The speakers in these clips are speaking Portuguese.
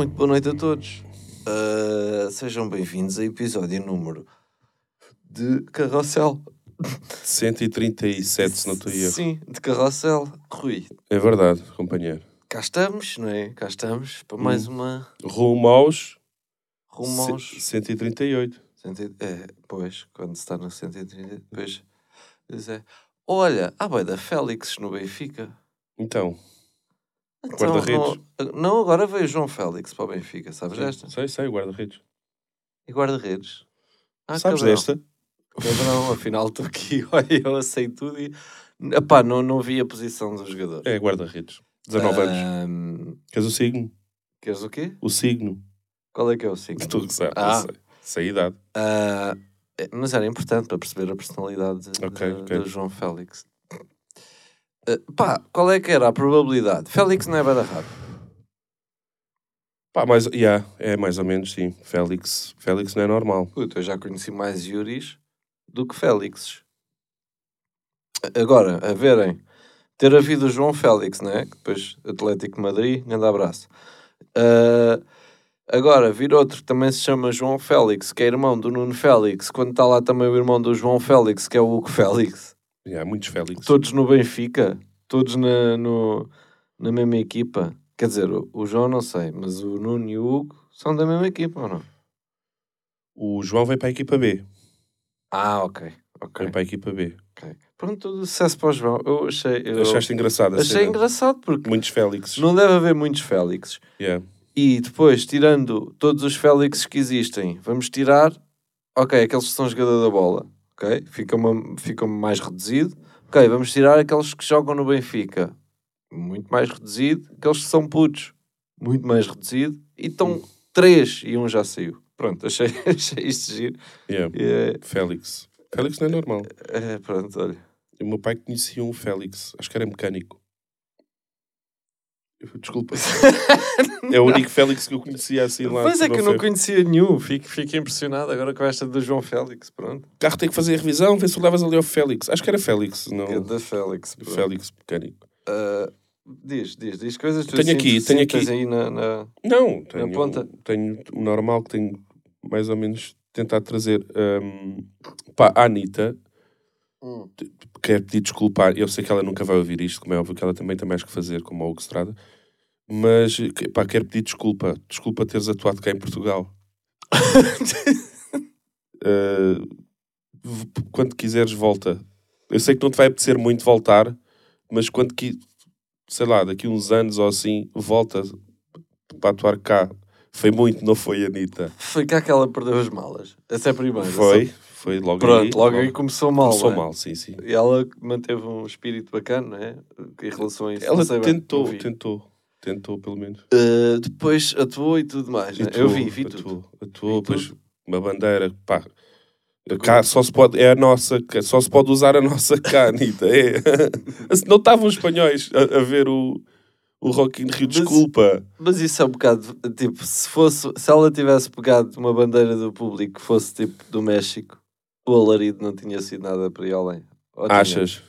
muito boa noite a todos. Uh, sejam bem-vindos a episódio número de Carrossel. 137, se não estou erro. Sim, de Carrossel. Rui, É verdade, companheiro. cá estamos, não é? Cá estamos para mais uma Rumo aos rumo aos... 138. cento- É, pois, quando se está no 130, depois... Pois é. Olha, há bem da Félix no Benfica. Então, Então, Guarda-redes. Não, não, agora veio João Félix para o Benfica, sabes esta? sei, sei, guarda-redes. E guarda-redes. Ah, Sabes cabrão. desta? Cabrão, afinal estou aqui, olha, eu aceito tudo e... Epá, não, não vi a posição do jogador. É guarda-redes. 19 anos. Queres o signo? queres o quê? O signo. Qual é que é o signo? Tu que sabes. Ah. sei. Sei a idade. É, mas era importante para perceber a personalidade de- Ok, de- ok. do João Félix. Ah, pá, qual é que era a probabilidade? Félix não é bada rápido. Pá, mais, yeah, é mais ou menos, sim. Félix, Félix não é normal. Puta, eu já conheci mais Yuris do que Félix. Agora, a verem, ter havido o João Félix, né? Que depois Atlético de Madrid, grande abraço. Ah, agora, vir outro que também se chama João Félix, que é irmão do Nuno Félix, quando está lá também o irmão do João Félix, que é o Hugo Félix. Yeah, muitos Félix. Todos no Benfica, todos na, no, na mesma equipa. Quer dizer, o, o João não sei, mas o Nuno e o Hugo são da mesma equipa ou não? O João vem para a equipa B. Ah, ok. ok. Vem para a equipa B. Ok. Pronto, todo sucesso para o João. Eu achei. Eu Achaste engraçado achei cena? engraçado porque Muitos Félix. não deve haver muitos Félix. Yeah. E depois, tirando todos os Félix que existem, vamos tirar. Ok, aqueles que são jogador da bola. Ok? Fica, uma, fica mais reduzido. Ok, vamos tirar aqueles que jogam no Benfica. Muito mais reduzido. Aqueles que são putos. Muito mais reduzido. E estão três e um já saiu. Pronto, achei, achei isto giro. Yeah. E, é, Félix. Félix não é normal. é, pronto, olha. O meu pai conhecia um Félix, acho que era mecânico. Desculpa. é o único Félix que eu conhecia assim lá. Pois é que eu não conhecia nenhum. Fico, fico impressionado agora com esta do João Félix. Pronto. O carro tem que fazer a revisão, vê se o levas ali ao Félix. Acho que era Félix, não. É da Félix. pronto. Félix mecânico. Ah, diz, diz, diz coisas. tu Tenho aqui, sintes- tenho aqui. aí na, na- Não, tenho, ponta? tenho o normal que tenho mais ou menos tentado trazer. pá, a Anitta Hum. quer pedir desculpa. Eu sei que ela nunca vai ouvir isto, como é óbvio que ela também tem mais que fazer, como a Hugo Estrada. Mas, pá, quero pedir desculpa. Desculpa teres atuado cá em Portugal. Uh, quando quiseres, volta. Eu sei que não te vai apetecer muito voltar, mas quando que, sei lá, daqui uns anos ou assim, volta para atuar cá. Foi muito, não foi, Anitta? Foi cá que ela perdeu as malas. Essa é a primeira. Foi, só- foi logo Pronto, aí. logo aí começou mal. Começou é? mal, sim, sim. E ela manteve um espírito bacana, não é? Em relação a isso. Ela sei bem, tentou, tentou, tentou pelo menos. Ah, depois atuou e tudo mais. né? Eu vi, vi tudo. atuou, atuou, Vi depois uma bandeira, pá. Cá só se pode, é a nossa, só se pode usar a nossa cá, Anitta. É. Não estavam os espanhóis a, a ver o, o Rock in Rio, Mas- desculpa. Mas isso é um bocado, tipo, se fosse, se ela tivesse pegado uma bandeira do público que fosse tipo do México, o alarido não tinha sido nada para ir além. Ou? Achas?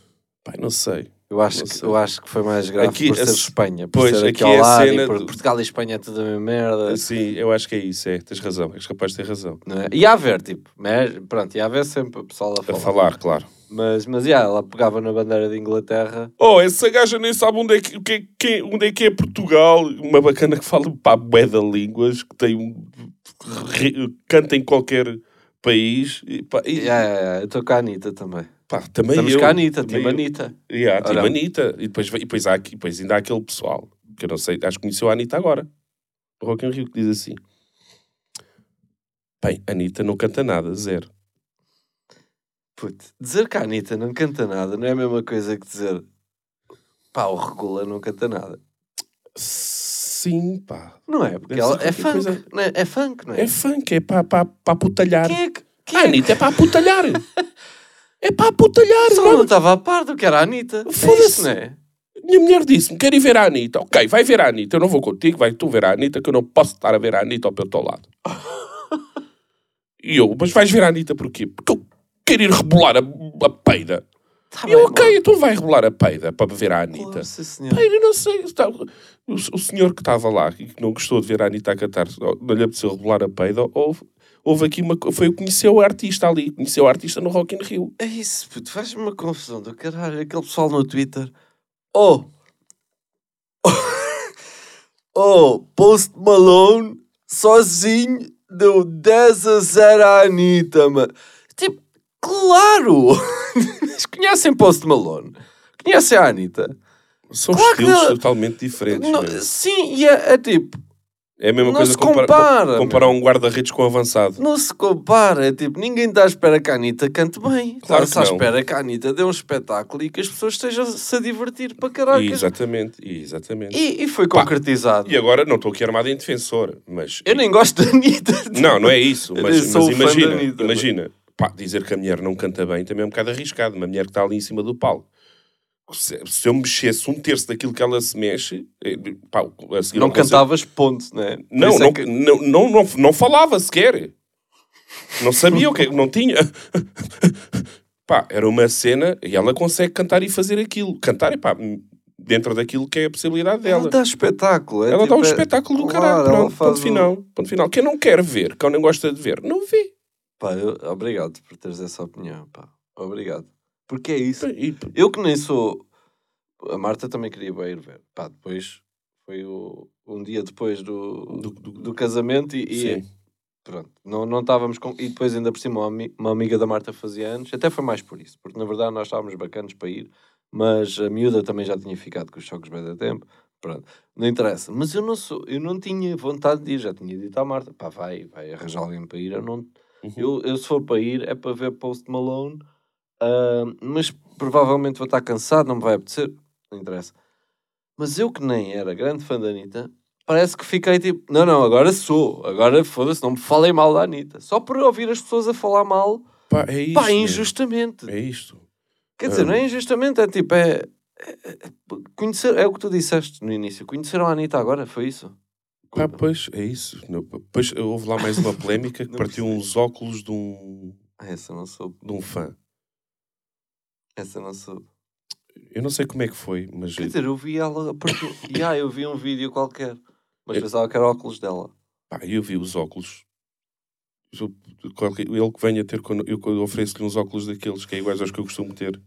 Pai, não sei. Eu acho, que, eu acho que foi mais grave Aqui, por ser a- Espanha, por pois, ser aqui ao é a lado, cena e por do- Portugal e Espanha é tudo a mesma merda, Sim, eu acho que é isso, é. Tens razão, és capaz de ter razão. é? E a haver, tipo, mas, pronto, ia haver sempre o pessoal a A falar. falar, claro. Mas, mas, yeah, ela pegava na bandeira de Inglaterra, Oh, essa gaja nem sabe onde é que, que, é- que- onde é, que é Portugal. Uma bacana que fala pá, bué de línguas, que tem um. canta em qualquer país. E, pá, e- yeah, yeah, yeah, eu estou com a Anitta também. Pá, também Estamos eu. com a Anitta, também eu. Anitta. Yeah, tipo Anitta. E depois, e depois, há, aqui- depois ainda há aquele pessoal, que eu não sei, acho que conheceu a Anitta agora. O Rock in Rio que diz assim. Bem, a Anitta não canta nada, zero. Puto, dizer que a Anitta não canta nada não é a mesma coisa que dizer pá, o Regula não canta nada. Sim, pá. Não é? Porque Deve ela é funk. coisa- Não é? é funk, não é? É funk, é para pa, pa putalhar. Quem é que. Quem A é que... Anitta é para putalhar. é para putalhar. Só não estava a par do que era a Anitta. É Foda-se. isso, não é? Minha mulher disse-me, quero ir ver a Anitta. Ok, vai ver a Anitta. Eu não vou contigo, vai tu ver a Anitta, que eu não posso estar a ver a Anitta ao teu lado. e eu, mas vais ver a Anitta porquê? Porque eu quero ir rebolar a, a peida. Tá E eu, bem, ok, mano. então vai rebolar a peida para ver a Anitta. Pá, eu não sei. está- O, o senhor que estava lá e que não gostou de ver a Anitta a cantar, não lhe apeteceu rebolar a peida, houve, houve aqui uma. Foi o que conheceu o artista ali, conheceu o artista no Rock in Rio. É isso, puto. Faz-me uma confusão do caralho. Aquele pessoal no Twitter. Oh! oh! Post Malone sozinho deu 10 a 0 à Anitta, mano. Tipo, claro! Mas conhecem Post Malone? Conhecem a Anitta? São Claro que estilos não- totalmente diferentes. Não, sim, e é, é tipo, É a mesma não coisa compara- compara, comparar um guarda-redes com um avançado. não se compara. É tipo, ninguém está à espera que a Anitta cante bem. Claro Está-se à espera que a Anitta dê um espetáculo e que as pessoas estejam-se a divertir para caralho. Exatamente, exatamente. E, e foi Pá, concretizado. E agora não estou aqui armado em defensor, mas. Eu nem gosto da Anitta. Não, não é isso. Mas, mas imagina, Anitta, imagina pá, dizer que a mulher não canta bem também é um bocado arriscado. Uma mulher que está ali em cima do palco. Se, se eu mexesse um terço daquilo que ela se mexe, eh, pá, a seguir Não ao concerto- cantavas ponto, né? Não, é não, que- não, não, não, não falava sequer. Não sabia o que não tinha. Pá, era uma cena e ela consegue cantar e fazer aquilo. Cantar, é pá, dentro daquilo que é a possibilidade Ela dela. dá espetáculo. é Ela dá um tipo, é- espetáculo do Claro, caralho. ela Pronto, ponto um- final. Ponto final. Quem não quer ver, quem não gosta de ver, não vê. Pá, eu- obrigado por teres essa opinião, pá. Obrigado. Porque é isso. E- Eu que nem sou... A Marta também queria ir ver. Pá, depois... Foi o... um dia depois do, Do- do, do- casamento e... e pronto. Não, não estávamos com... E depois ainda por cima uma amiga da Marta fazia anos. Até foi mais por isso. Porque na verdade nós estávamos bacanas para ir. Mas a miúda também já tinha ficado com os choques bem da tempo. Pronto. Não interessa. Mas eu não sou... Eu não tinha vontade de ir. Já tinha dito à Marta. Pá, vai. Vai arranjar alguém para ir. Eu não... Uhum. Eu, eu se for para ir é para ver Post Malone. Ah, mas provavelmente vou estar cansado. Não me vai apetecer. Não interessa. Mas eu que nem era grande fã da Anitta... Parece que fiquei tipo, não, não, agora sou, agora foda-se, não me falem mal da Anitta. Só por ouvir as pessoas a falar mal, Pá, é isto. pá, injustamente. É isto. Quer dizer, Ah. não é injustamente, é tipo, é, é- é- conhecer, é o que tu disseste no início. Conheceram a Anitta agora, foi isso? Pá, pois, é isso. Não, Depois houve lá mais uma polémica que partiu uns óculos de um, Ah, essa não soube, de um fã. Essa não soube. Eu não sei como é que foi, mas Quer dizer, eu vi ela, porque, yeah, eu vi um vídeo qualquer, mas Eu- pensava que era óculos dela. pá, eu vi os óculos. Eu- Ele que venha ter, quando eu eu ofereço-lhe uns óculos daqueles que é iguais aos que eu costumo ter.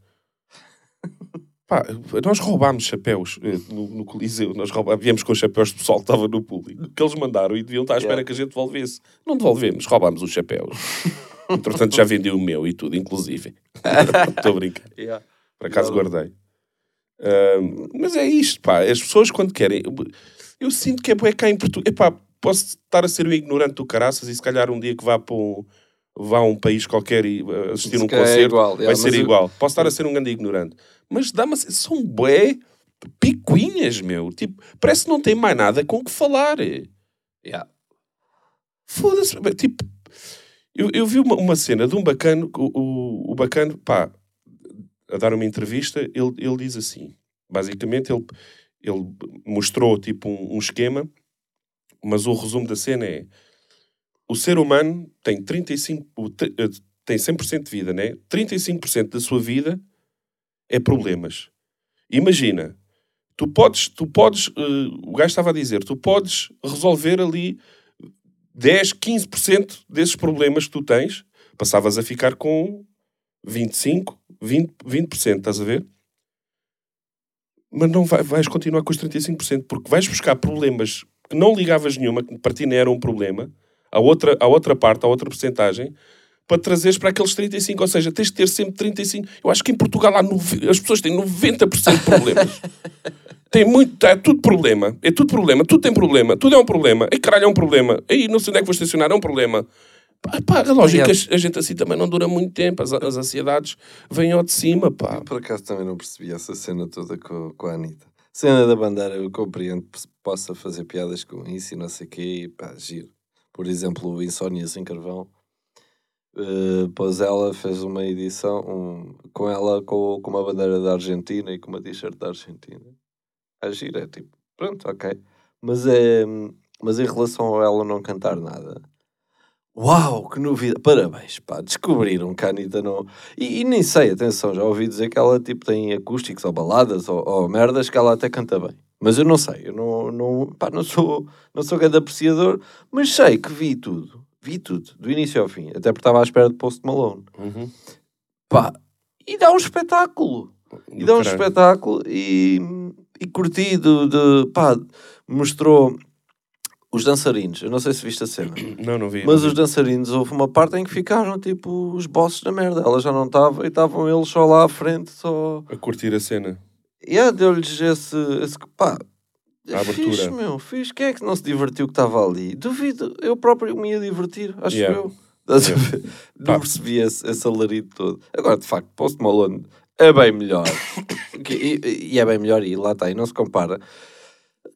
Pá, nós roubámos chapéus eh, no, no Coliseu. Nós roubámos, viemos com os chapéus do pessoal que estava no público, que eles mandaram e deviam estar à espera Yeah. que a gente devolvesse. Não devolvemos, roubámos os chapéus. Entretanto, já vendi o meu e tudo, inclusive. Estou a brincar. Yeah. Por acaso Claro. guardei. Mas é isto, pá. As pessoas quando querem... Eu, eu sinto que é bué cá em Portugal. Epá, posso estar a ser um ignorante do caraças e se calhar um dia que vá para um, vá a um país qualquer e uh, assistir um é concerto igual, vai yeah, ser mas eu- igual. Posso estar a ser um grande ignorante. Mas dá-me... São bué picuinhas, meu. Tipo, parece que não tem mais nada com o que falar. Yeah. Foda-se. Tipo, eu, eu vi uma, uma cena de um bacano, o, o, o bacano, pá, a dar uma entrevista, ele, ele diz assim, basicamente ele, ele mostrou tipo um, um esquema, mas o resumo da cena é, o ser humano tem 35, o te- eh, tem 100% de vida, né? 35% da sua vida é problemas. Imagina, tu podes, tu podes, eh, o gajo estava a dizer, tu podes resolver ali 10, 15% desses problemas que tu tens, passavas a ficar com 25, 20%, 20% estás a ver? Mas não vai- vais continuar com os 35%, porque vais buscar problemas que não ligavas nenhuma, que para ti não era um problema, à outra, à outra parte, à outra porcentagem, para trazeres para aqueles 35%. Ou seja, tens de ter sempre 35%. Eu acho que em Portugal há nove- as pessoas têm 90% de problemas. tem muito, é tudo problema. É tudo problema, tudo tem problema, tudo é um problema. Ei, caralho, é um problema. Ei, não sei onde é que vou estacionar, é um problema. Pá, pá, a lógica, Yeah. a gente assim também não dura muito tempo. As, as ansiedades vêm ao de cima, pá. Eu, por acaso também não percebi essa cena toda com, com a Anitta. Cena da bandeira, eu compreendo que se possa fazer piadas com isso e não sei o quê, e pá, giro. Por exemplo, o Insónia Sem Carvão, eh, pois ela fez uma edição um, com ela com, com uma bandeira da Argentina e com uma t-shirt da Argentina. A giro é tipo, pronto, ok. Mas, é, mas em relação a ela não cantar nada, Uau, que novidade. Parabéns, pá. Descobriram que a Anitta não. E, e nem sei, atenção, já ouvi dizer que ela tipo tem acústicos ou baladas ou, ou merdas que ela até canta bem. Mas eu não sei, eu não, não, pá, não sou, não sou grande apreciador, mas sei que vi tudo. Vi tudo, do início ao fim. Até porque estava à espera de Post Malone. Uhum. Pá, e dá um espetáculo. E Do dá um caralho. espetáculo e, e curtido de, pá, mostrou os dançarinos. Eu não sei se viste a cena. Não, não vi. Mas não os vi. dançarinos, houve uma parte em que ficaram tipo os bosses da merda. Ela já não estava e estavam eles só lá à frente, só. A curtir a cena. E yeah, deu-lhes esse, esse. pá. A abertura. Fiz, meu, fiz. Quem é que não se divertiu que estava ali? Duvido, eu próprio me ia divertir, acho Yeah. eu. A ver? Não percebi esse, esse alarido todo. Agora, de facto, Post Malone é bem melhor. Que- e, e é bem melhor, e lá está, e não se compara.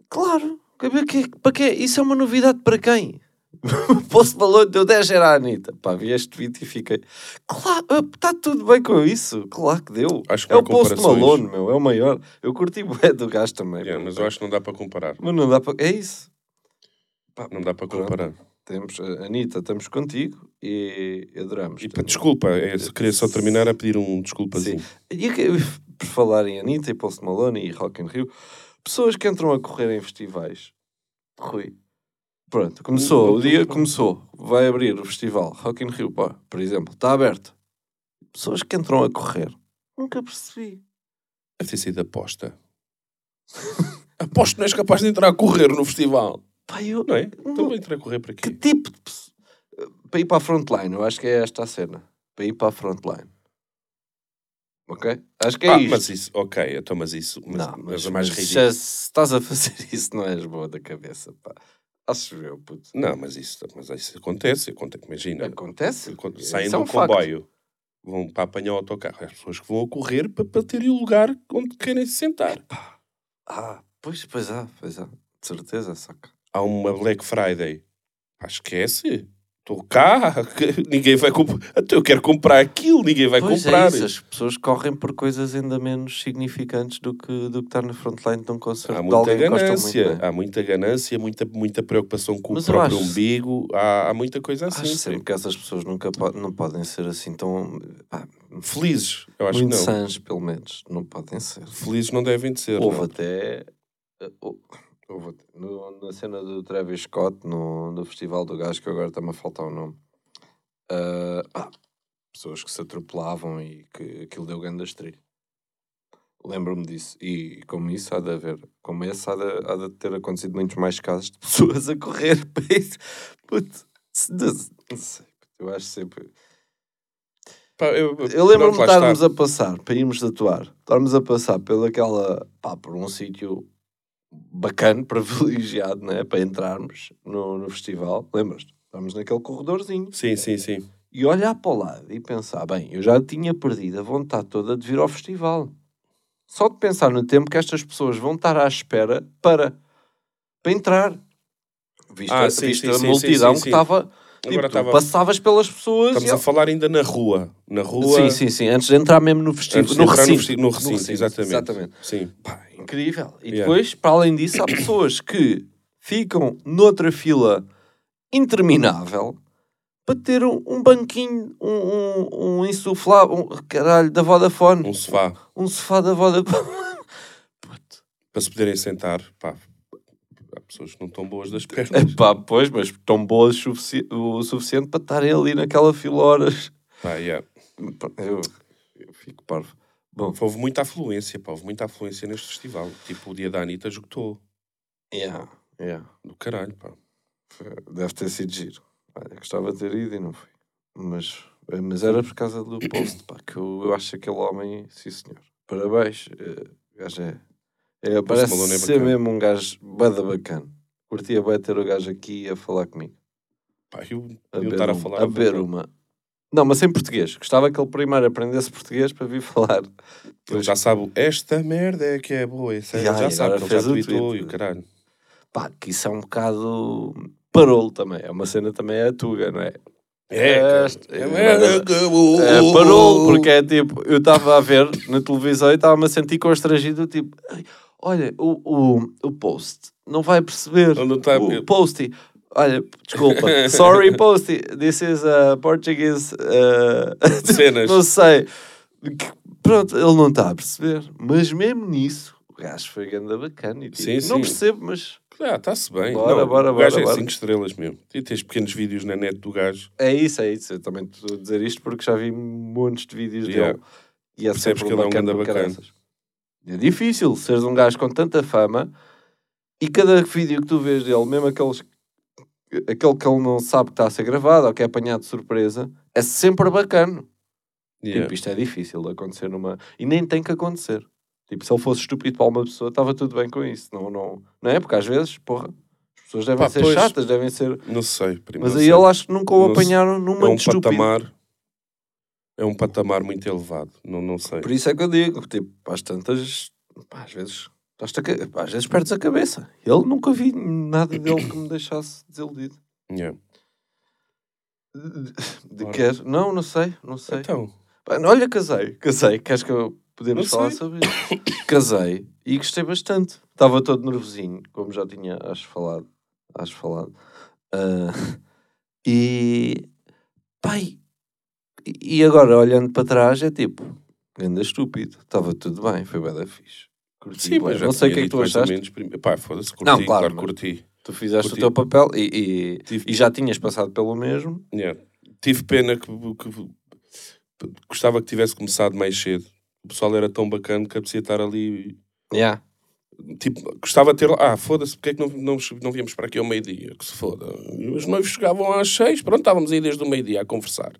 Claro, para quê? Para quê? Isso é uma novidade para quem? Post Malone deu 10 era a Anitta. Pá, vi este vídeo e fiquei. Claro, está tudo bem com isso. Claro que deu. Acho que é o há Post comparações. Malone, meu, é o maior. Eu curti bué do gajo também. Yeah, mas eu acho que não dá para comparar. Mas não dá para. É isso. Pá, Não dá para pronto. Temos, a Anitta, estamos contigo e adoramos. E desculpa, é, queria só terminar a pedir um desculpazinho. E aqui, por falar em Anitta e Post Malone e Rock in Rio, pessoas que entram a correr em festivais. Rui. Pronto, começou, o dia começou. Vai abrir o festival Rock in Rio, pá, por exemplo, está aberto. Pessoas que entram a correr. Nunca percebi. Deve ter sido aposta. Aposto que não és capaz de entrar a correr no festival. Pá, eu, Não é? Então vou entrar a correr para Que aqui. tipo de pessoa? Para ir para a frontline, eu acho que é esta a cena. Para ir para a frontline. Ok? Acho que é ah, isto. mas isso, ok, então, mas isso, mas, não, mas, mas, é mais ridículo. se, estás a fazer isso, não és boa da cabeça, pá. Acho eu, puto. Não, mas isso, mas isso acontece, acontece imagina. Acontece. Quando Isso saem é do um facto. comboio, vão para apanhar o autocarro. As pessoas que vão a correr para, para terem o lugar onde querem se sentar. Ah, pois, pois há, pois há. De certeza, saca. Há uma Black Friday. Ah, esquece. Estou cá. Ninguém vai comprar. Até eu quero comprar aquilo. Ninguém vai pois comprar. é isso, as pessoas correm por coisas ainda menos significantes do que, do que estar na frontline de um concerto Há muita ganância. muito. né? Há muita ganância, muita, muita preocupação com Mas o próprio acho- umbigo. Há, há muita coisa assim. Acho sempre que essas pessoas nunca po não podem ser assim tão... pá, Felizes. Eu acho muito que não. sãs, pelo menos. Não podem ser. Felizes não devem de ser. Houve não. até. hou- houve no- na cena do Travis Scott, no, no festival do gajo, que agora está-me a faltar o nome. Ah, pá, pessoas que se atropelavam e que aquilo deu grande estrilho. Lembro-me disso. E como isso há de haver, como esse há de, há de ter acontecido muitos mais casos de pessoas a correr para isso. Puto, não, sei. Eu acho sempre. Pá, eu, Eu lembro-me de estarmos a passar, para irmos atuar, estarmos a passar pelaquela, pá, por um sítio bacana, privilegiado, né? Para entrarmos no, no festival. Lembras-te? Estamos naquele corredorzinho. Sim, sim, sim. E olhar para o lado e pensar, bem, eu já tinha perdido a vontade toda de vir ao festival. Só de pensar no tempo que estas pessoas vão estar à espera para, para entrar. Visto, Ah, a, sim, visto sim, a sim, multidão que sim. Tipo, Agora tu estava- passavas pelas pessoas Estamos e a falar ainda na rua. Na rua. Sim, sim, sim. Antes de entrar mesmo no de No entrar recinto. no, no recinto, exatamente. exatamente. Sim. Pá, incrível. E Yeah. depois, para além disso, há pessoas que ficam noutra fila interminável para ter um, um banquinho, um, um, um insuflável, um, caralho, da Vodafone. Um sofá. Um sofá da Vodafone. Para se poderem sentar. Pá, pessoas que não estão boas das pernas. Epá, pois, mas tão boas sufici- o suficiente para estarem ali naquela fila horas. Pá, yeah. Eu, eu fico parvo. Bom, Houve muita afluência, pá. Houve muita afluência neste festival. Tipo, o dia da Anitta esgotou. yeah, yeah. Do caralho, pá. Deve ter sido giro. Olha, gostava de ter ido e não fui. Mas, mas era por causa do post, pá, que eu, eu acho aquele homem, sim senhor. Parabéns. eh, gajo é. É parece é ser mesmo um gajo bada bacana. Curtia bem ter o gajo aqui a falar comigo. Pá, eu, A eu estar a um- falar. a beber uma. Não, mas em português. Gostava que ele primeiro aprendesse português para vir falar. Ele já sabe, esta merda é que é boa. Esse é, já e sabe, ele já tweetou tweet. e o caralho. Pá, que isso é um bocado parolo também. É uma cena também é a tuga, não é? É, Este- é merda que- É, parou, porque é tipo, eu estava a ver na televisão e estava-me a sentir constrangido, tipo, "Ai, olha, o, o, o post não vai perceber. Não tá- o posty. Olha, desculpa. Sorry, Posty. This is a Portuguese. uh, Cenas. não sei. Pronto, ele não está a perceber. Mas mesmo nisso, o gajo foi ganda bacana. E, tipo, Sim, não sim. percebo, mas Ah, está-se bem. Bora, não, bora, o gajo bora, é bora. 5 estrelas mesmo. E tens pequenos vídeos na net do gajo. é isso, é isso. Eu também estou a dizer isto porque já vi montes de vídeos Yeah. dele. E é Percebes que ele é um ganda do bacana. caraças. É difícil seres um gajo com tanta fama e cada vídeo que tu vês dele, mesmo aqueles aquele que ele não sabe que está a ser gravado ou que é apanhado de surpresa, é sempre bacana. Yeah. Tipo, isto é difícil de acontecer numa. E nem tem que acontecer. Tipo, se ele fosse estúpido para uma pessoa, estava tudo bem com isso. Não, não, não é? Porque às vezes, porra, as pessoas devem Pá, ser pois. chatas, devem ser. Não sei, primo. Mas aí sei. ele acho que nunca o apanharam numa é um de estúpido. É um patamar muito elevado. Não, não sei. Por isso é que eu digo, tipo, às tantas, pá, às vezes, a pá, às vezes perdes a cabeça. Ele nunca vi nada dele que me deixasse desiludido. Yeah. De, de Ora. quer? Não, não sei, não sei. Então, Pá, olha, casei, casei. Queres que eu podemos Não falar sei. sobre isso? casei e gostei bastante. Estava todo nervosinho, como já tinha, acho falado. Acho falado. Ah, e pai, e agora olhando para trás é tipo, ainda estúpido. Estava tudo bem, foi bem da fixe. Curti, sim, mas não sei o que é que tu achaste. menos prim- Pá, foda-se, curti, Não, claro, claro, curti. Tu fizeste Curti. o teu papel e, e, Tive- e já tinhas passado pelo mesmo. Yeah. Tive pena que, que- gostava que tivesse começado mais cedo. O pessoal era tão bacana que apetecia estar ali. Yeah. Tipo, gostava de ter. Ah, foda-se, porque é que não, não, não viemos para aqui ao meio-dia? Que se foda. Os noivos chegavam às seis, pronto, estávamos aí desde o meio-dia a conversar.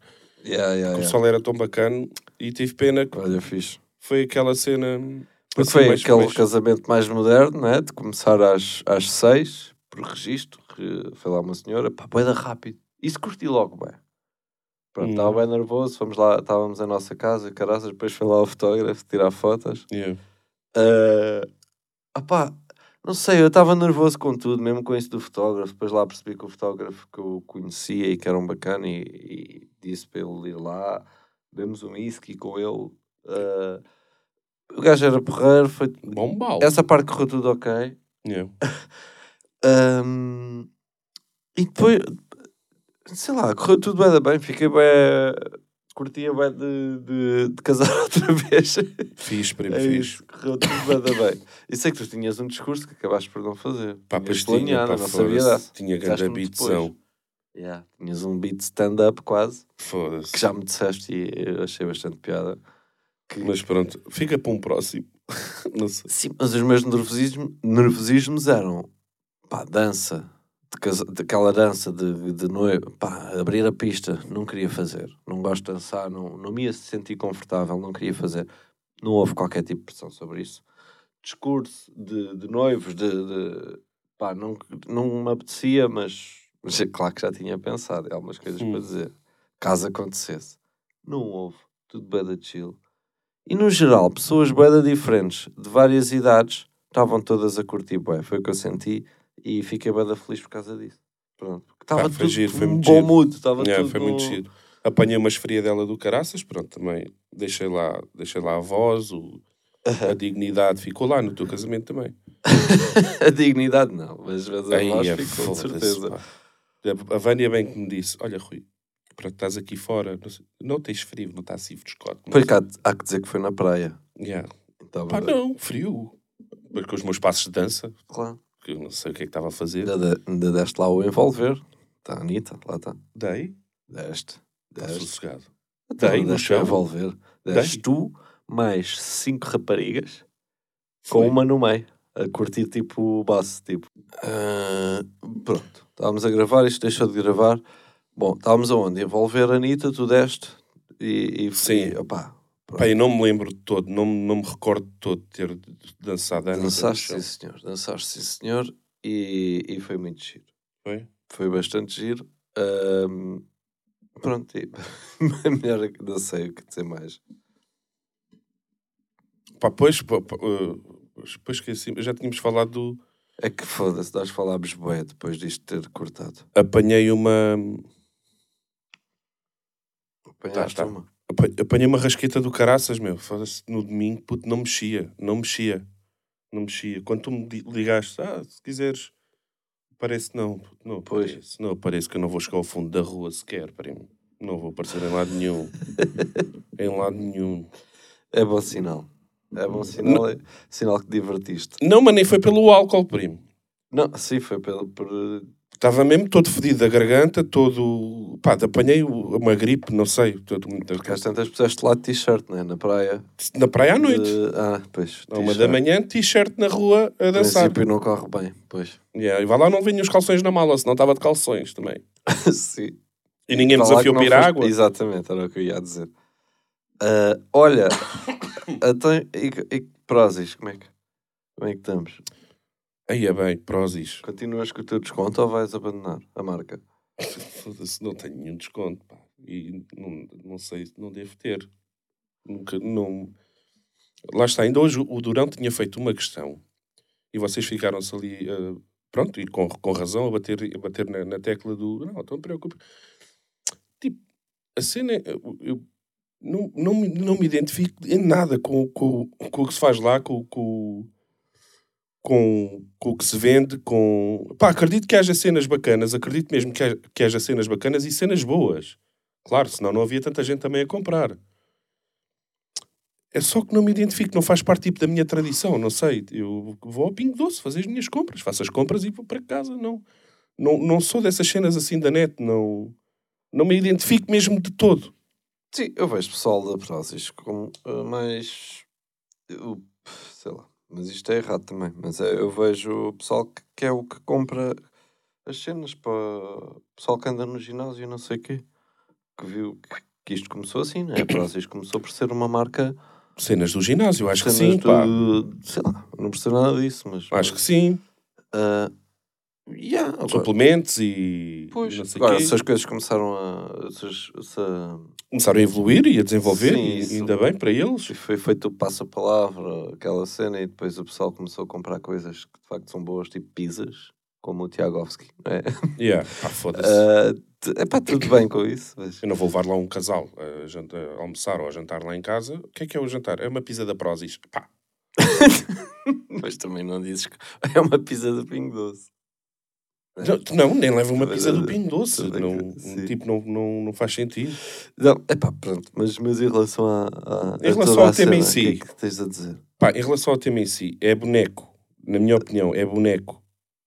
Yeah, yeah, O pessoal era tão bacana e tive pena que Olha, fixe. foi aquela cena. Porque assim, foi mais- aquele mais- casamento mais moderno, né? De começar às, às seis, por registro, que foi lá uma senhora, pá, boeda rápido. Isso curti logo, bem. Pronto, Hum. estava bem nervoso, fomos lá, estávamos em nossa casa, caraças, depois foi lá o fotógrafo tirar fotos. Yeah. Uh, opá, não sei, eu estava nervoso com tudo, mesmo com isso do fotógrafo. Depois lá percebi que o fotógrafo que eu conhecia e que era um bacana e, e disse para ele ir lá, bebemos um whisky com ele. Uh, o gajo era porreiro, foi... Bom bal. essa parte correu tudo ok. Yeah. Um, e depois, sei lá, correu tudo bem, bem fiquei bem. Curtia bem de, de, de casar outra vez. Fiz, primo, É fiz. correu tudo bem, bem. E sei que tu tinhas um discurso que acabaste por não fazer. Pá, pois tinha, planeado, pá, não sabia. Tinha grande depois. Yeah, tinhas um beat stand-up quase, Foda-se. que já me disseste e eu achei bastante piada. Que- Mas pronto, fica para um próximo. não sei. Sim, mas os meus nervosismos, nervosismos eram pá, dança, de casa, daquela dança de, de noivo, pá, abrir a pista, não queria fazer. Não gosto de dançar, não, não me ia sentir confortável, não queria fazer. Não houve qualquer tipo de pressão sobre isso. Discurso de, de noivos, de, de- pá, não, não me apetecia, mas, mas é claro que já tinha pensado em algumas coisas Hum. para dizer. Caso acontecesse. Não houve. Tudo bem da chill. E no geral, pessoas bué diferentes, de várias idades, estavam todas a curtir bué. Foi o que eu senti e fiquei bué da feliz por causa disso. Pronto. Estava Pá, foi tudo giro, foi um muito bom mood. Estava Yeah, tudo foi muito no- giro. Apanhei uma esfria dela do caraças, pronto, também deixei lá, deixei lá a voz, o- a dignidade ficou lá no teu casamento também. a dignidade não, mas, mas a Aí, voz é, ficou, de foda-se, certeza. pá. A- Vânia bem que me disse: Olha, Rui, pronto, estás aqui fora, não, sei- não tens frio, não está assim sei. cá, há que dizer que foi na praia. Yeah. Estava, Pá, não, frio. Mas com os meus passos de dança, Claro. que eu não sei o que é que estava a fazer. Ainda, de- ainda deste lá o envolver. Está a Anitta, lá está. Dei, Deste. está Deste. sossegado. Então, Dei no chão. envolver. Dei. Deste tu, mais cinco raparigas. com Foi. uma no meio, a curtir tipo o baço, tipo. ah, pronto, estávamos a gravar, isto deixou de gravar. Bom, estávamos aonde? Envolver a Anitta, tu deste e, e Sim. e, opá, Pá, eu não me lembro de todo, não, não me recordo de todo de ter dançado a Anitta dançaste, sim senhor, dançaste, sim senhor, e, e foi muito giro. Foi? Foi bastante giro. Ahm, pronto, e, melhor é que não sei o que dizer mais. Pá, pois, pá, pá, uh, depois esqueci, já tínhamos falado do. É que foda-se, nós falámos bué depois disto ter cortado. Apanhei uma. Apanhaste tá. uma? apa- Apanhei uma rasqueta do caraças, meu. Foda-se, no domingo, puto, não mexia, não mexia, não mexia. Quando tu me ligaste, ah, se quiseres Parece não. Não Pois. aparece. Não aparece que eu não vou chegar ao fundo da rua sequer, primo. Não vou aparecer em lado nenhum. em lado nenhum. É bom sinal. É bom sinal, é sinal que te divertiste. Não, mas nem foi pelo álcool, primo. Não, sim, foi pelo, por... Estava mesmo todo fedido da garganta, todo. Pá, apanhei o- uma gripe, não sei. Todo, Porque às tantas puseste lá de t-shirt, né? Na praia. na praia à noite. De- Ah, pois. À uma da manhã, t-shirt na rua a No dançar. princípio não corre bem, pois. Yeah, e vai lá, não vinham os calções na mala, senão estava de calções também. sim. E ninguém me desafiou para ir não foste- água. Exatamente, era o que eu ia dizer. Ah, olha, então, e, e Prozis, como é que, como é que estamos? Aí é bem, Prozis. Continuas com o teu desconto ou vais abandonar a marca? Foda-se, não tenho nenhum desconto. Pá. E não, não sei, não devo ter. Nunca, não. Lá está, ainda hoje o Durão tinha feito uma questão e vocês ficaram-se ali, eh, pronto, e com, com razão, a bater, a bater na, na tecla do. Não, então não te preocupes. Tipo, a cena. é, eu, eu não, não, me, não me identifico em nada com, com, com o que se faz lá, com, com, com, com o que se vende, com... Pá, acredito que haja cenas bacanas, acredito mesmo que haja, que haja cenas bacanas e cenas boas. Claro, senão não havia tanta gente também a comprar. É só que não me identifico, não faz parte tipo da minha tradição, não sei. Eu vou ao Pingo Doce fazer as minhas compras, faço as compras e vou para casa, não. Não, não sou dessas cenas assim da net, não, não me identifico mesmo de todo. Sim, eu vejo pessoal da Prozis como ah, mais. eu- sei lá, mas isto é errado também. Mas é, eu vejo o pessoal que, que é o que compra as cenas para o pessoal que anda no ginásio e não sei o quê. Que viu que, que isto começou assim, né? A Prozis começou por ser uma marca. Cenas do ginásio, acho que sim, pá. Sei lá, não percebo nada disso, mas. Acho que sim. ah, yeah, agora- Suplementos e Pois, agora, quê. se as coisas começaram a. Se, se a- começaram a evoluir e a desenvolver, Sim, e isso. ainda bem para eles. se foi feito o passa-palavra, aquela cena, e depois o pessoal começou a comprar coisas que de facto são boas, tipo pizzas, como o Tiagovski. É? Yeah. Pá, foda-se. Ah, t- epá, tudo bem com isso. Mas... Eu não vou levar lá um casal a, a almoçar ou a jantar lá em casa. O que é que é o jantar? É uma pizza da Prozis. Pá, mas também não dizes que é uma pizza de pingo doce. Não, não, nem leva uma pizza do bem, Pingo Doce. Não, sim. tipo, não, não, não faz sentido. Não, epá, pronto, mas, mas em relação a, a, Em relação ao tema em cena, si. O que é que tens a dizer? Pá, em relação ao tema em si, é boneco. Na minha opinião, é boneco.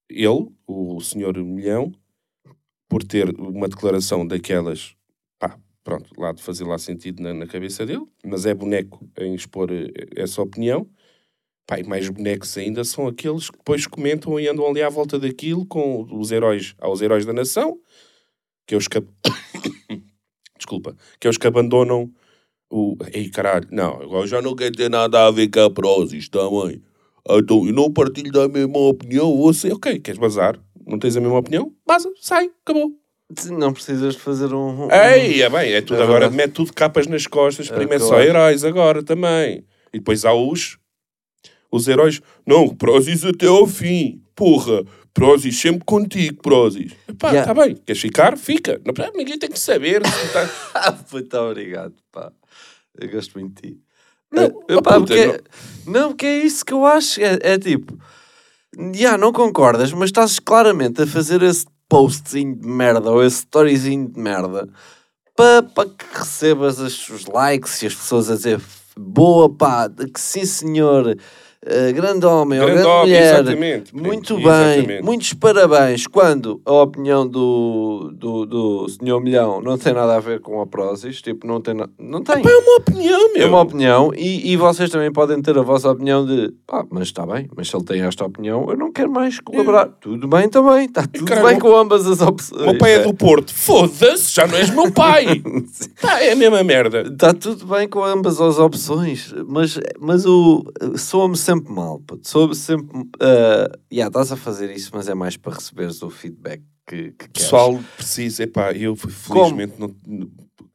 Ele, o senhor Milhão, por ter uma declaração daquelas, pá, pronto, lá de fazer lá sentido na, na cabeça dele, mas é boneco em expor eh, essa opinião. Pá, e mais bonecos ainda são aqueles que depois comentam e andam ali à volta daquilo com os heróis, aos heróis da nação, que é os que... Desculpa. Que é os que abandonam o... Ei, caralho, não, agora já não quer ter nada a ver com a Prozis também. Então, eu não partilho da mesma opinião, você... Ok, queres bazar? Não tens a mesma opinião? Baza, sai, acabou. Não precisas de fazer um. um- Ei, é bem, é tudo É agora, mete tudo capas nas costas, É, primeiro só claro. heróis agora também. E depois há os, os heróis, não, Prozis até ao fim, porra, Prozis sempre contigo, Prozis. Pá, Yeah. tá bem, queres ficar? Fica. Não, ninguém tem que saber tá... Ah, muito obrigado, pá. Eu gosto muito de ti. Não, Eh, pá, puta, porque, não, porque é isso que eu acho. É, é tipo, já não concordas, mas estás claramente a fazer esse postzinho de merda ou esse storyzinho de merda para pa que recebas as- os likes e as pessoas a dizer boa pá, que sim senhor, eh, grande homem ou Grande grande homem, mulher. exatamente, Muito bem, exatamente. muitos parabéns. Quando a opinião do, do, do senhor Milhão não tem nada a ver com a Prozis, tipo, não tem, na- não tem. É uma opinião, meu. É uma opinião e, e vocês também podem ter a vossa opinião de pá, mas está bem, mas se ele tem esta opinião, eu não quero mais colaborar. Tudo bem também, está tudo cara, bem com ambas as opções. O meu pai é do Porto. Foda-se, já não és meu pai. Pá, é a mesma merda. Está tudo bem com ambas as opções, mas, mas o soa-me sempre mal. puto. Soa-me sempre. Uh, yeah, estás a fazer isso, mas é mais para receberes o feedback que, que queres. pessoal precisa, epá, eu felizmente, não,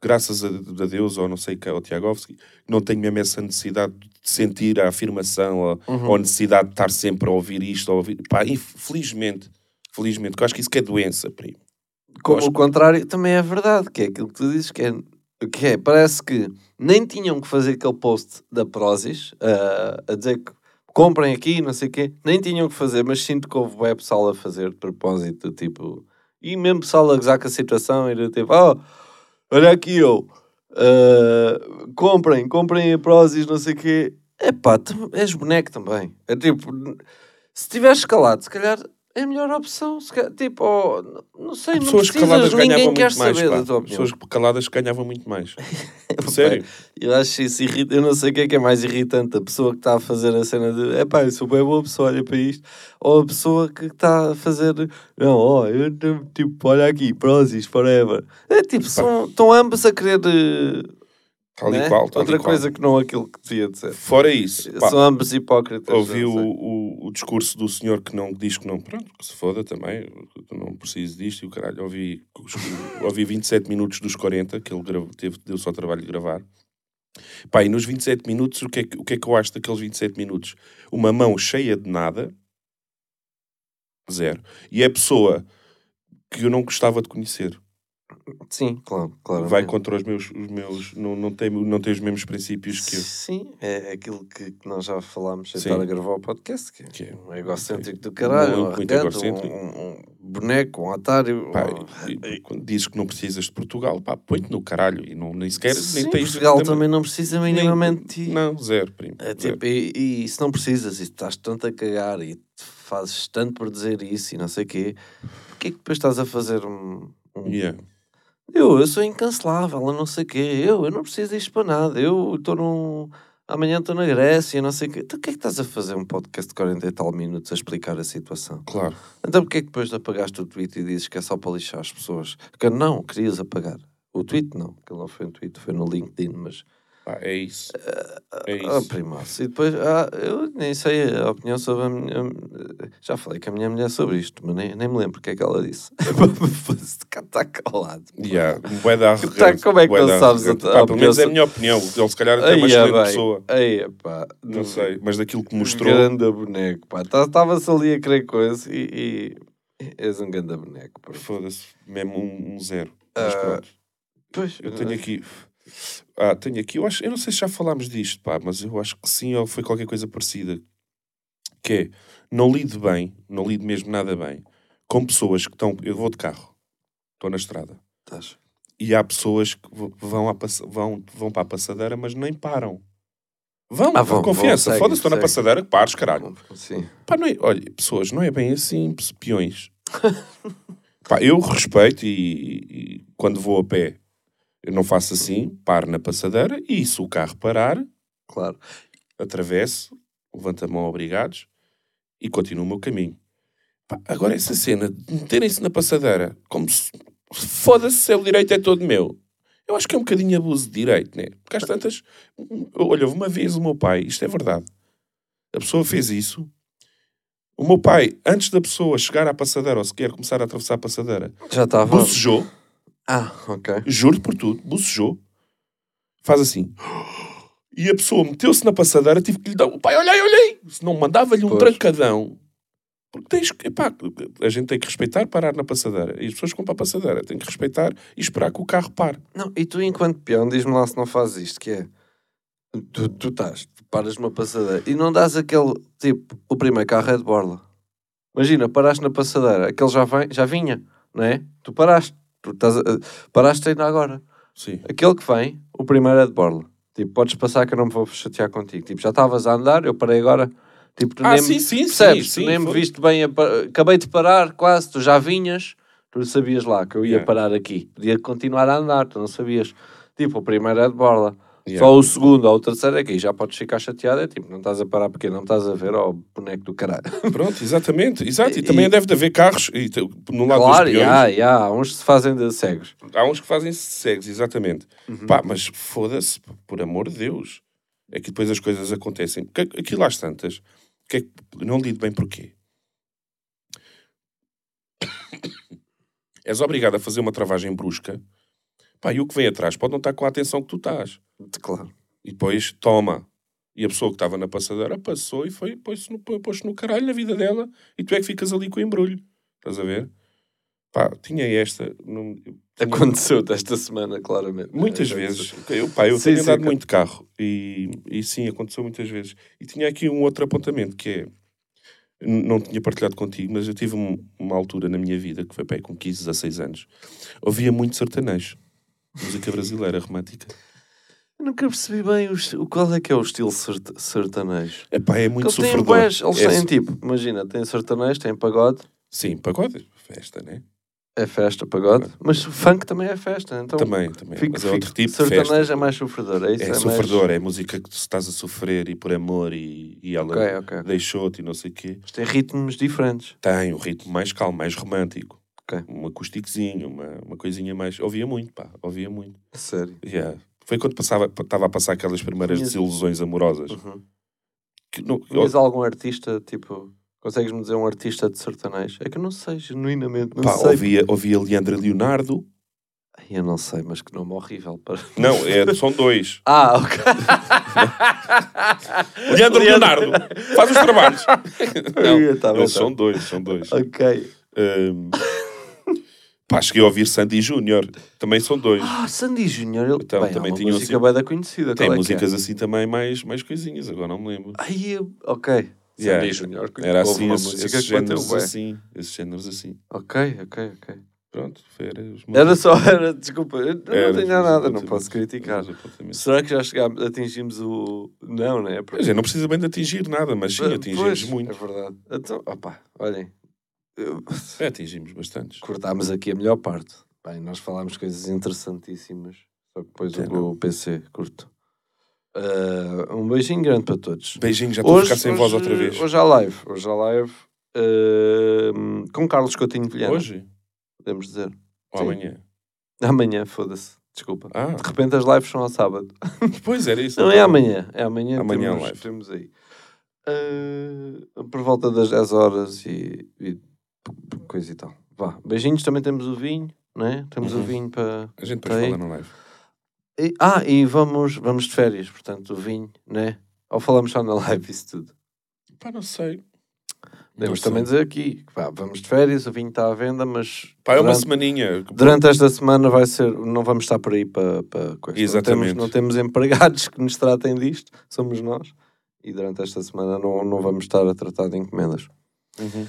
graças a, a Deus, ou não sei que é o Tiagovski, não tenho mesmo essa necessidade de sentir a afirmação ou, Uhum. ou a necessidade de estar sempre a ouvir isto, a ouvir. Pá, infelizmente, felizmente, que eu acho que isso que é doença, primo. Acho o contrário também é verdade, que é aquilo que tu dizes que é, que é parece que nem tinham que fazer aquele post da Prozis uh, a dizer que comprem aqui, não sei o quê. Nem tinham que fazer, mas sinto que houve web pessoal a fazer de propósito, tipo... E mesmo pessoal a gozar com a situação, era tipo, oh, olha aqui eu, uh, comprem, comprem a Prozis, não sei o quê. Epá, tu és boneco também. É tipo, se estiveres calado, se calhar é a melhor opção. Calhar, tipo, oh, não sei, não Pessoas precisas, caladas ninguém quer mais. saber pá. da tua opinião. Pessoas caladas ganhavam muito mais. Sério. Eu acho isso irritante. Eu não sei o que é que é mais irritante. A pessoa que está a fazer a cena de epá, eu sou bem boa pessoa, olha para isto. Ou a pessoa que está a fazer não, ó, eu não- tipo, olha aqui, Prozis, forever. É tipo, são, estão ambos a querer. Eh, Tal né? e qual, tal Outra e qual. coisa que não aquilo que devia de ser. Fora isso, pá, São ambos hipócritas. ouvi o, o, o discurso do senhor que não diz que não, pronto, que se foda também, não preciso disto e o caralho. Ouvi, ouvi 27 minutos dos 40 que ele teve, deu só o trabalho de gravar. Pá, e nos 27 minutos, o que, é que, o que é que eu acho daqueles 27 minutos? Uma mão cheia de nada, zero. E é pessoa que eu não gostava de conhecer. Sim, claro, claro. Vai contra os meus, os meus não, não, tem, não tem os mesmos princípios que eu. Sim, é aquilo que que nós já falámos Sim. estar a gravar o podcast, que é, Que é- um egocêntrico do caralho, um Muito, muito arrogante, egocêntrico. um, um boneco, um otário. Pá, um- e- e quando dizes que não precisas de Portugal, pá, põe-te no caralho e não, nem sequer Sim, nem tens Portugal nem- também não precisa nem- minimamente de ti. Não, zero, primo. É zero. tipo, e, e se não precisas e estás tanto a cagar e fazes tanto por dizer isso e não sei o quê, porquê que depois estás a fazer um. um- Yeah. Eu, eu sou incancelável, eu não sei o quê, eu, eu não preciso disto para nada, eu estou num. Amanhã estou na Grécia, não sei o quê. Então, o que é que estás a fazer um podcast de 40 e tal minutos a explicar a situação? Claro. Então, porquê é que depois apagaste o tweet e dizes que é só para lixar as pessoas? Que não, querias apagar. O tweet não, que não foi um tweet, foi no LinkedIn, mas Pá, é isso. É ah, isso. primaço. E depois, ah, eu nem sei a opinião sobre a minha. Já falei com a minha mulher sobre isto, mas nem, nem me lembro o que é que ela disse. Está calado. Yeah. bué da Tá, como é que não sabes a- arrogante. a Pá, pelo menos é a minha opinião. Ele se calhar até é uma Aí, excelente pessoa. Aí, pá. Não sei. Mas daquilo que mostrou. Ganda boneco, pá. Estava-se ali a querer coisa e, e és um ganda boneco. Foda-se. Mesmo um, zero. Mas Ah, pronto. Pois, Eu tenho aqui. Ah, tenho aqui. Eu, acho, eu não sei se já falámos disto, pá, mas eu acho que sim, ou foi qualquer coisa parecida. Que é, não lido bem, não lido mesmo nada bem, com pessoas que estão. Eu vou de carro, estou na estrada, Estás. e há pessoas que vão, à vão, vão para a passadeira, mas nem param. Vão, Ah, vão, confiança. Foda-se, estou na passadeira, pares, caralho. Sim. Pá, não é, olha, pessoas, não é bem assim, pe- peões. Pá, eu respeito e, e quando vou a pé, eu não faço assim, paro na passadeira e se o carro parar, Claro. atravesso, levanto a mão obrigados e continuo o meu caminho. Pá, agora essa cena de meterem-se na passadeira como se foda-se se o direito é todo meu. Eu acho que é um bocadinho abuso de direito, né? Porque às tantas. Olha, uma vez o meu pai, isto é verdade. A pessoa fez isso. O meu pai, antes da pessoa chegar à passadeira ou sequer começar a atravessar a passadeira, Já estava. bocejou, Ah, ok. juro por tudo, bocejou, faz assim. E a pessoa meteu-se na passadeira, tive que lhe dar. O pai, olhei, olhei! Se não mandava-lhe um Pois. trancadão. Porque tens que. Epá, a gente tem que respeitar parar na passadeira. E as pessoas que vão para a passadeira têm que respeitar e esperar que o carro pare. Não, e tu, enquanto peão, diz-me lá se não fazes isto, que é... Tu, tu estás, tu paras numa passadeira e não dás aquele, tipo, o primeiro carro é de borla. Imagina, paraste na passadeira, aquele já, vem, já vinha, não é? Tu paraste, tu estás a- paraste ainda agora. Sim. Aquele que vem, o primeiro é de borla. Tipo, podes passar que eu não me vou chatear contigo. Tipo, já estavas a andar, eu parei agora. Tipo, tu Ah, nem sim, me, sim, percebes? sim, tu nem me foi. viste bem. a pa- Acabei de parar, quase. Tu já vinhas. Tu sabias lá que eu ia Yeah. parar aqui. Podia continuar a andar, tu não sabias. Tipo, o primeiro é de borla. Yeah. Só o segundo ou o terceiro é que aí já podes ficar chateado. É tipo, não estás a parar porque não estás a ver ó, o boneco do caralho. Pronto, exatamente. Exato. E, E- também deve de haver carros. E, no lado claro, dos peões, já. Há uns que se fazem de cegos. há uns que fazem cegos, exatamente. Uhum. Pá, mas foda-se, por amor de Deus. É que depois as coisas acontecem. Porque aquilo às tantas, que é que não lido bem porquê. És obrigado a fazer uma travagem brusca. Pá, e o que vem atrás pode não estar com a atenção que tu estás. Claro. E depois, toma. E a pessoa que estava na passadeira passou e foi, pôs-se no, pôs no caralho na vida dela. E tu é que ficas ali com o embrulho. Estás a ver? Pá, tinha esta. Não, Aconteceu-te esta semana, claramente. Muitas É, vezes. Eu, pá, eu Sim, tenho sim, andado cara. muito carro e, e sim, aconteceu muitas vezes. E tinha aqui um outro apontamento que é. Não tinha partilhado contigo, mas eu tive um- uma altura na minha vida, que foi pá, com 15, 16 anos, ouvia muito sertanejo. Música brasileira romântica. Eu nunca percebi bem o, o- qual é que é o estilo sertanejo. Epá, é muito Porque eles têm sofredor. bués, eles É têm tipo, imagina, tem sertanejo, tem pagode, Sim, pagode, festa, né? é festa, pagode, mas o funk também é festa, então também, também. fico- mas é outro tipo de sertanejo festa. é mais sofredor, é isso? É, mais- sofredor, é música que tu estás a sofrer e por amor e, e ela Ok, ok. ok. deixou-te e não sei o quê. Mas tem ritmos diferentes. Tem um ritmo mais calmo, mais romântico. Ok. Um acústicozinho, uma, uma coisinha mais. Ouvia muito, pá, ouvia muito. Sério. Yeah. Foi quando passava, estava a passar aquelas primeiras Tinhas- desilusões amorosas. Uhum. Que não- Tens algum artista, tipo, consegues-me dizer um artista de sertanejo? É que eu não sei, genuinamente, não pá, sei. ouvia, ouvia Leandro e Leonardo. Eu não sei, mas que nome horrível para... Não, é, são dois. Ah, ok. Leandro Leonardo. Faz os trabalhos. não, Tá bem, eles tá. são dois, são dois. Ok. Ahm, pá, cheguei a ouvir Sandy Júnior. Também são dois. Ah, Sandy Júnior. Ele... Então, Bem, também é uma tinham música assim- bem da conhecida. Tem é músicas assim também mais, mais coisinhas, agora não me lembro. É? Ai, eu- ok. Yeah. Sandy Júnior. Era assim, uma esses, música esses que bateu géneros assim. Esses géneros assim. Ok, ok, ok. Pronto, foi, era só, era, desculpa, eu não Era, tenho nada, não posso criticar. Será que já chegámos, atingimos o... Não, né? Porque- Quer dizer, não precisa bem de atingir nada, mas sim, atingimos Pois, muito. É verdade. Então, opá, olhem. É, atingimos bastantes. Cortámos aqui a melhor parte. Bem, nós falámos coisas interessantíssimas. Só que depois É, o, PC curto. Ah, um beijinho grande para todos. Beijinho, já estou a ficar sem voz outra vez. Hoje há live. Hoje há live. ah, com Carlos Coutinho Vilhena. Hoje? Podemos dizer. Ou Sim. amanhã? Amanhã, foda-se. Desculpa. Ah, De repente as lives são ao sábado. pois era isso. Não, é amanhã. É amanhã. Amanhã temos, live. temos aí. Ah, por volta das 10 horas e, e coisa e tal. Vá. Beijinhos, também temos o vinho, né? Temos o Uhum. vinho para. A gente depois fala na live. E- ah, e vamos, vamos de férias, portanto, o vinho, né? Ou falamos só na live isso tudo? Pá, não sei. Não também dizer aqui, vá, vamos de férias, o vinho está à venda, mas Pá, é uma durante, semaninha. durante esta semana vai ser, não vamos estar por aí para, para coisa. Exatamente. Não temos, não temos empregados que nos tratem disto, somos nós. E durante esta semana não, não vamos estar a tratar de encomendas. Uhum.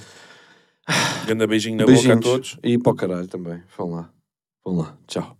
Grande beijinho na boca a Beijinhos. todos. E para o caralho também. Vão lá. Vão lá. Tchau.